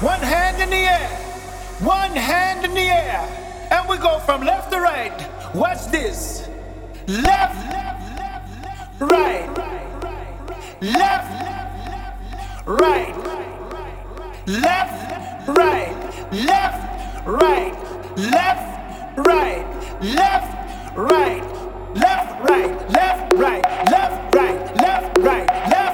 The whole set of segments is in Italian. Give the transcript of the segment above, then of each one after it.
One hand in the air, one hand in the air, and we go from left to right. Watch this. Left, right, left, right, left, right, left, right, left, right, left, right, left, right, left, right, left, right, left, right, left, right,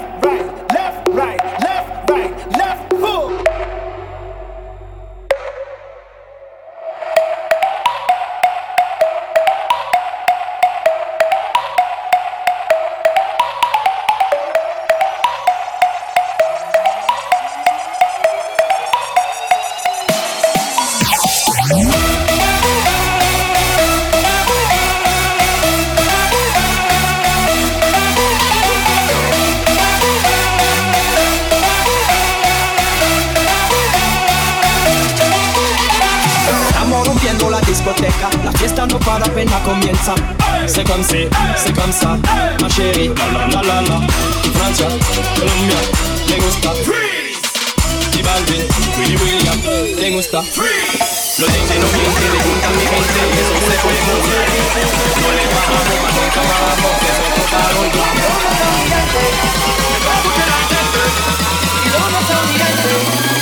pas la peine à combien ça C'est comme c'est, c'est la la la la Francia, Colombia, me gusta. Freeze Willy William, me gusta. Freeze Lo los clientes, le mi gente Y eso se No le Que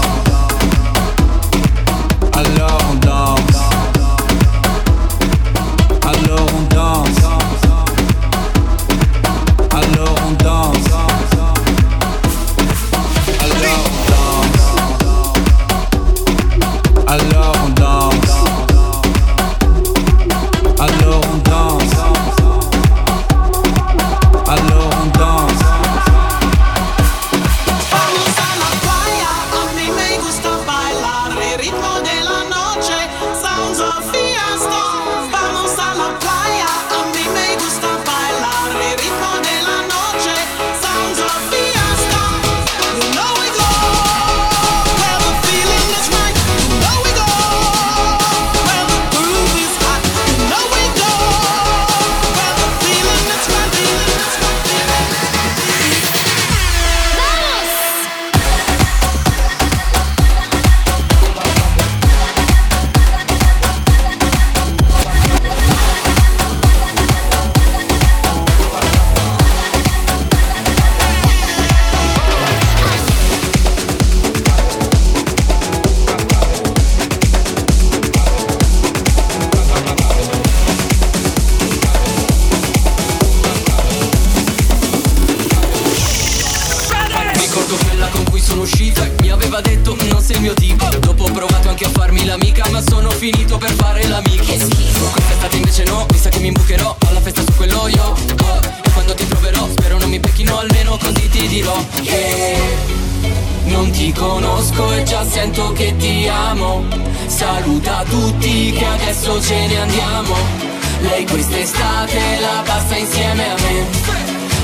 te la passa insieme a me.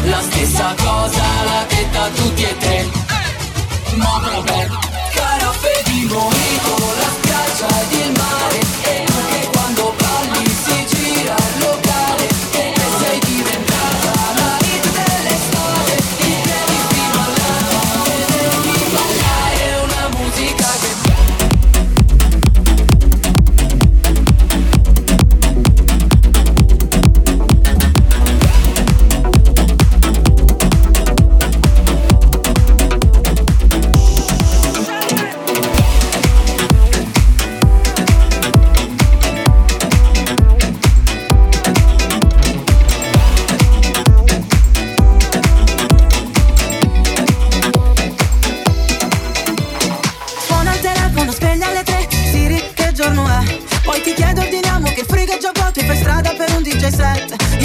La stessa cosa l'ha detta a tutti e tre. Ma vabbè Carafè di Monico, la spiaggia ed il mare.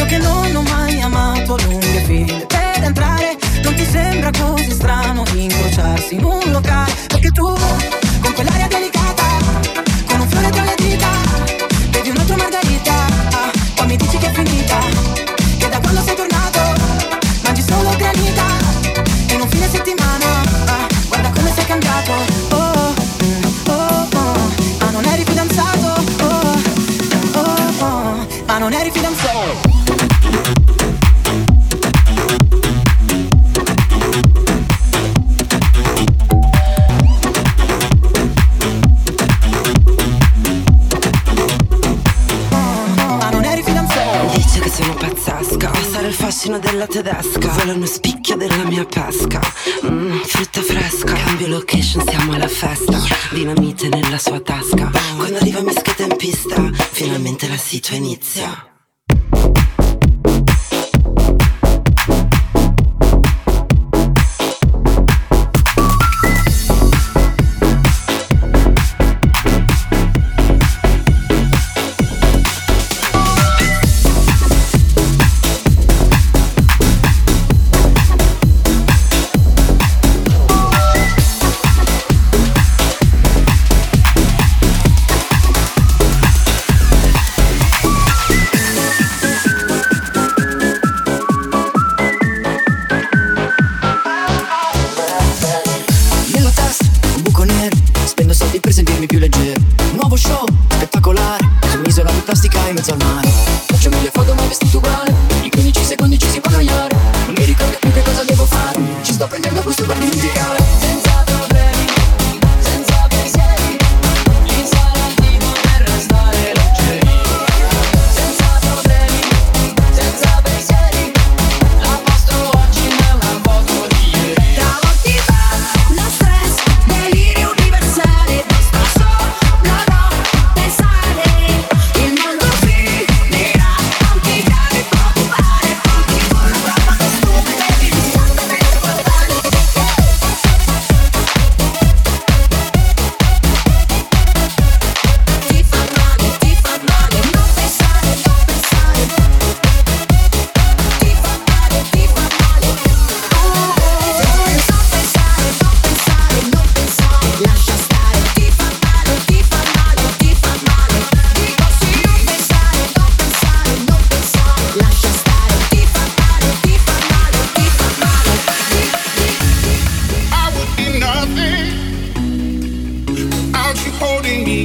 io che non ho mai amato lunghe file per entrare non ti sembra così strano incrociarsi in un locale? Perché tu bella tedesca. Vuole uno spicchio della mia pesca. Mm, Frutta fresca. Cambio location, siamo alla festa. Dinamite nella sua tasca. Quando arriva mi schietta in pista Finalmente la situa inizia.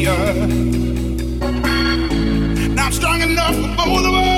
Now I'm strong enough for both of us.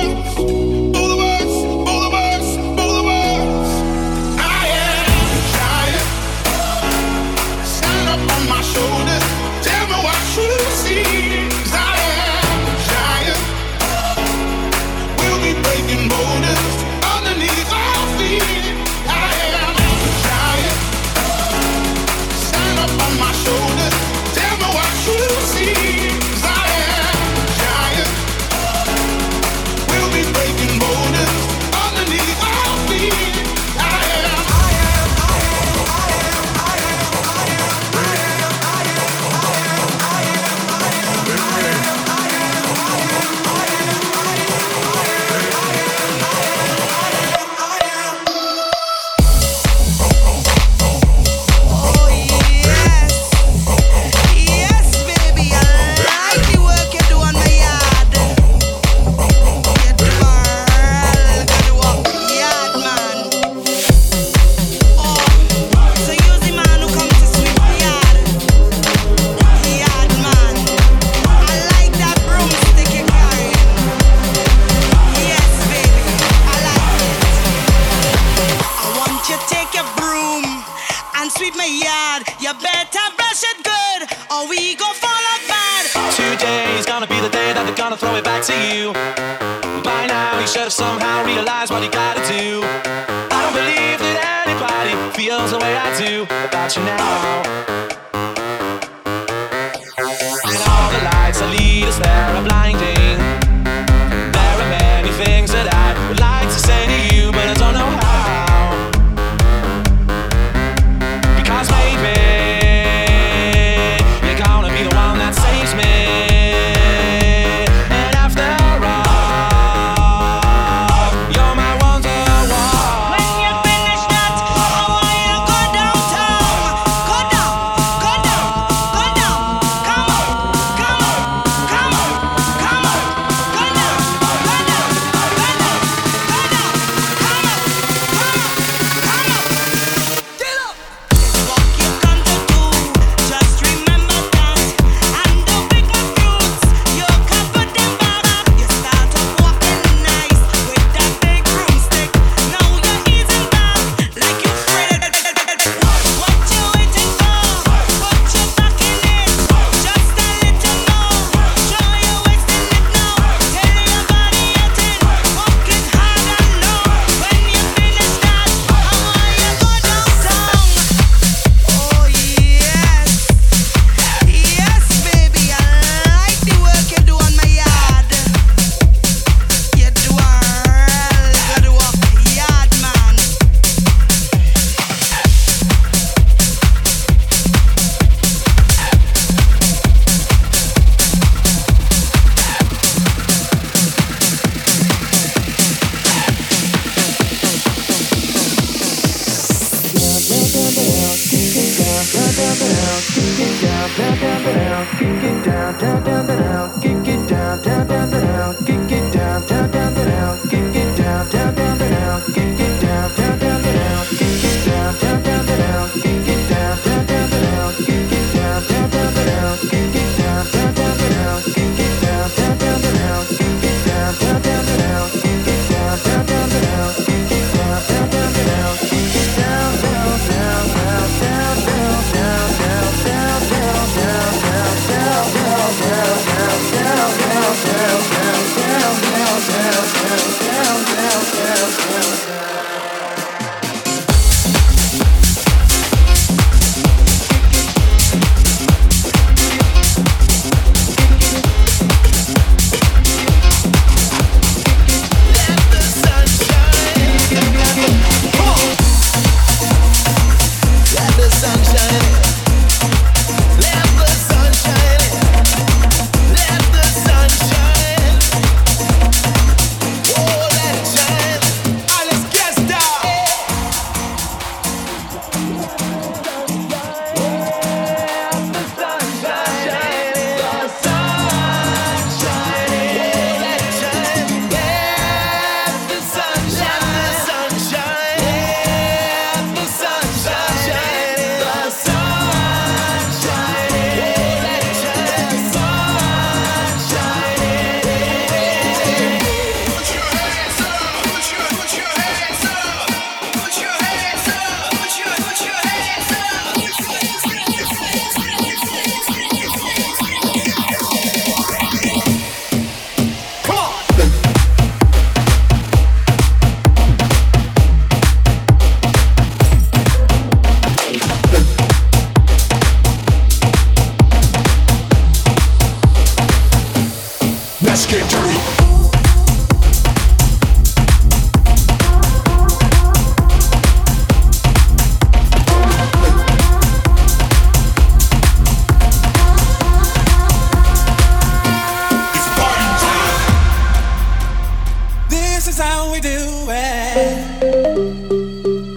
Is how we do it.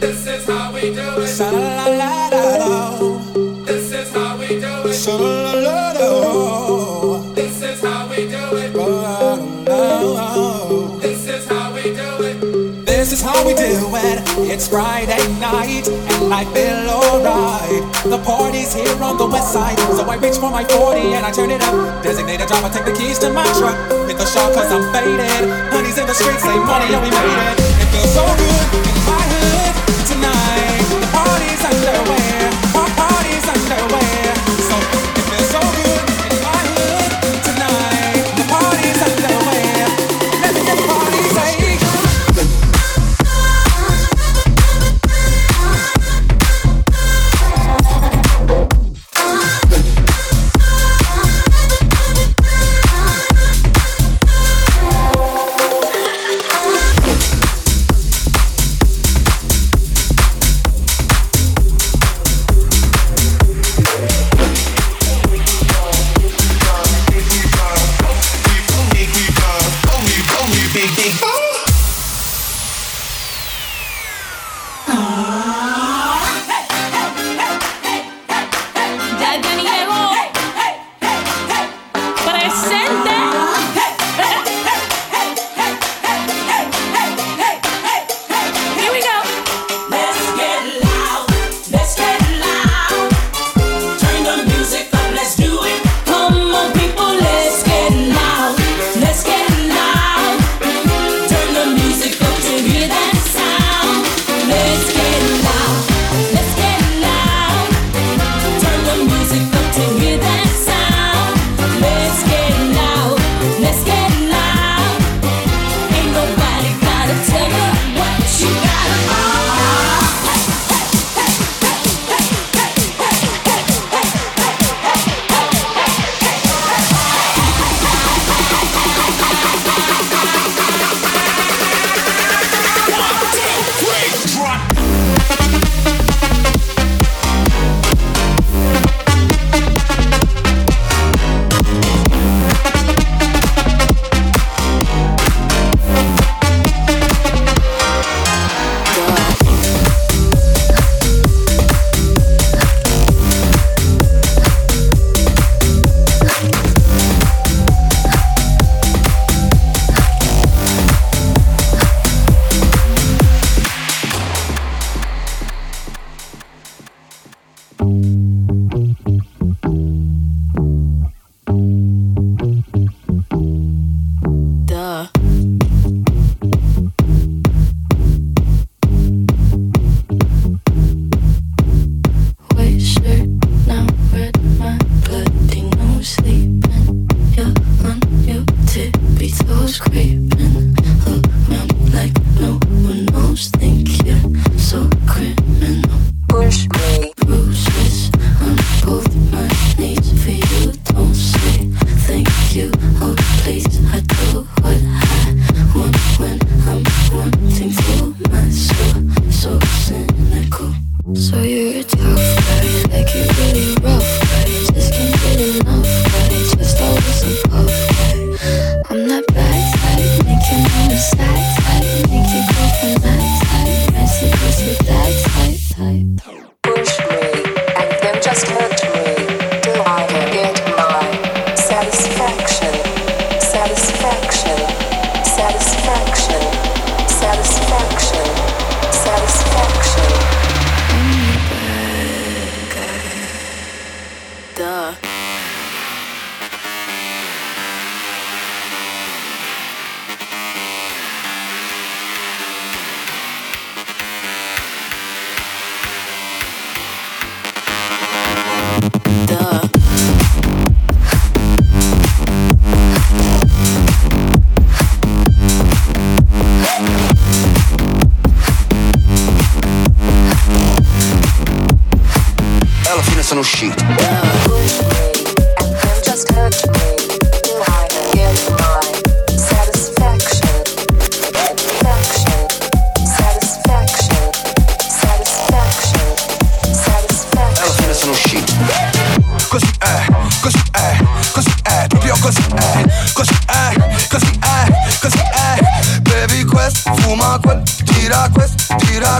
This is how we do it. Sha we do it. It's Friday night and I feel alright. The party's here on the west side, so I reach for my 40 and I turn it up. Designated driver, take the keys to my truck. Hit the shop cause I'm faded. Honey's in the streets, say money, yeah, we made it. It feels so good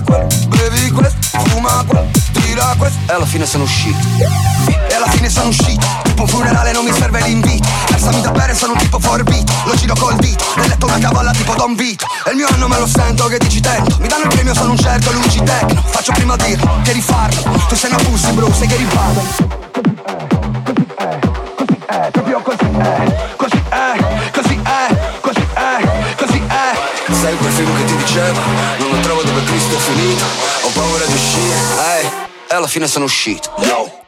Quel, bevi quel, fuma quel, tira quel. E alla fine sono uscito E alla fine sono uscito Tipo un funerale non mi serve l'invito. Versami da bere sono un tipo forbito. Lo giro col dito. Nel letto una cavalla tipo Don Vito. E il mio anno me lo sento che dici tento Mi danno il premio sono un certo luci tecno. Faccio prima dirlo che rifarlo Tu sei una pussy bro sei che riparlo Così è, così è, così è Così così è, così è, così è. Sei quel film che ti diceva Non lo trovo definì Ho paura di uscire, eh, e alla fine sono uscito Yo.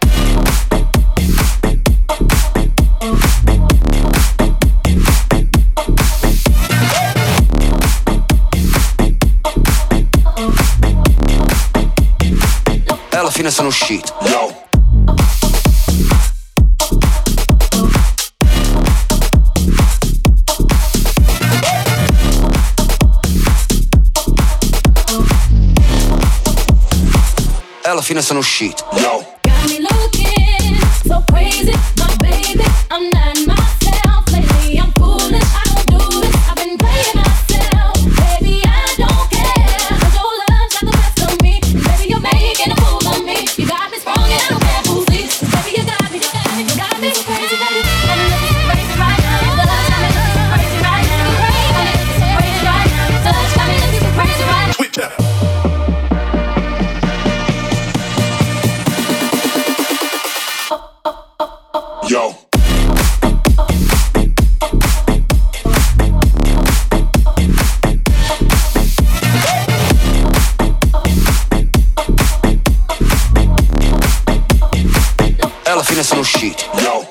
E alla fine sono uscito Yo. fine sono uscito. Yo. there's no sheet. yo.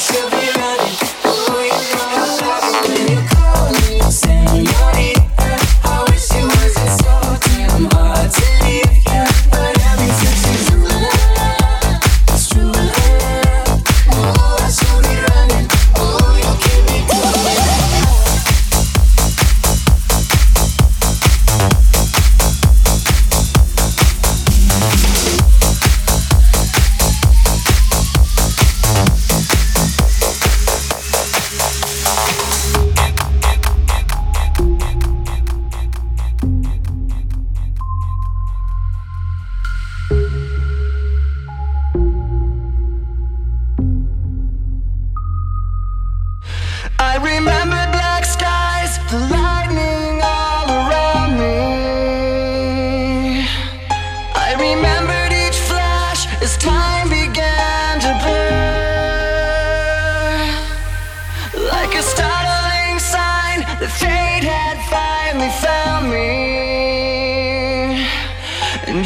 Russia.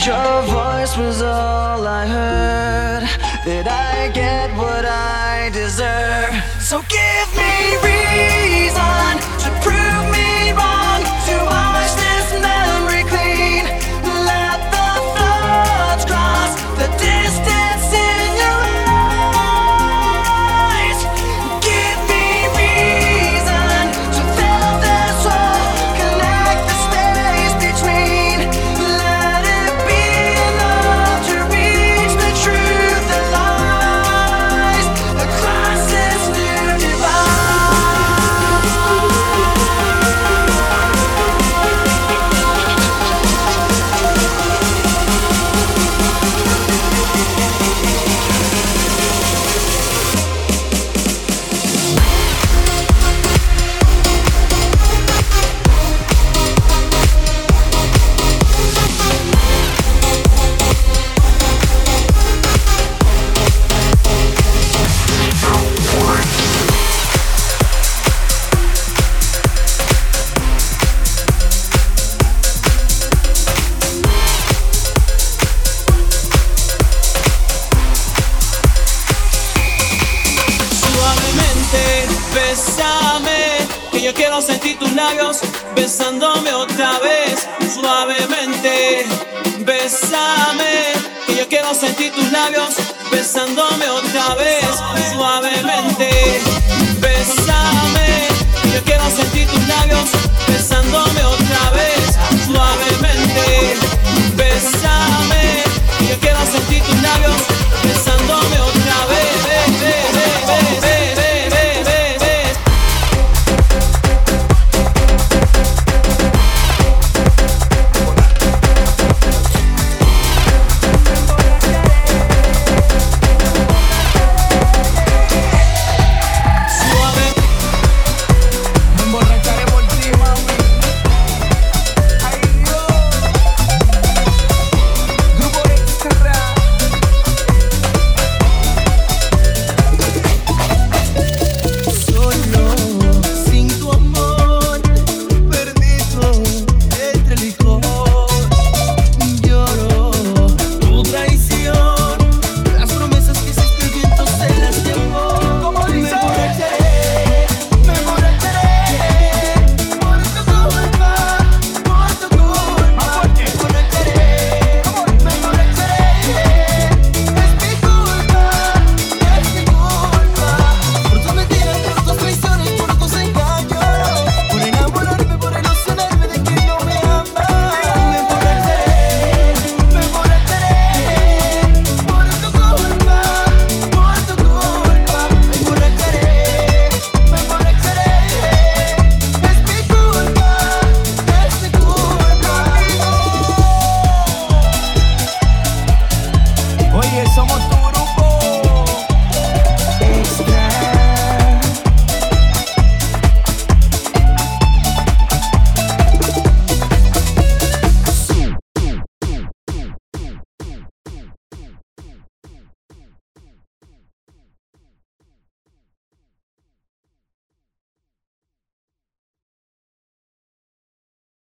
Your voice was all I heard. Did I get what I deserve? So give.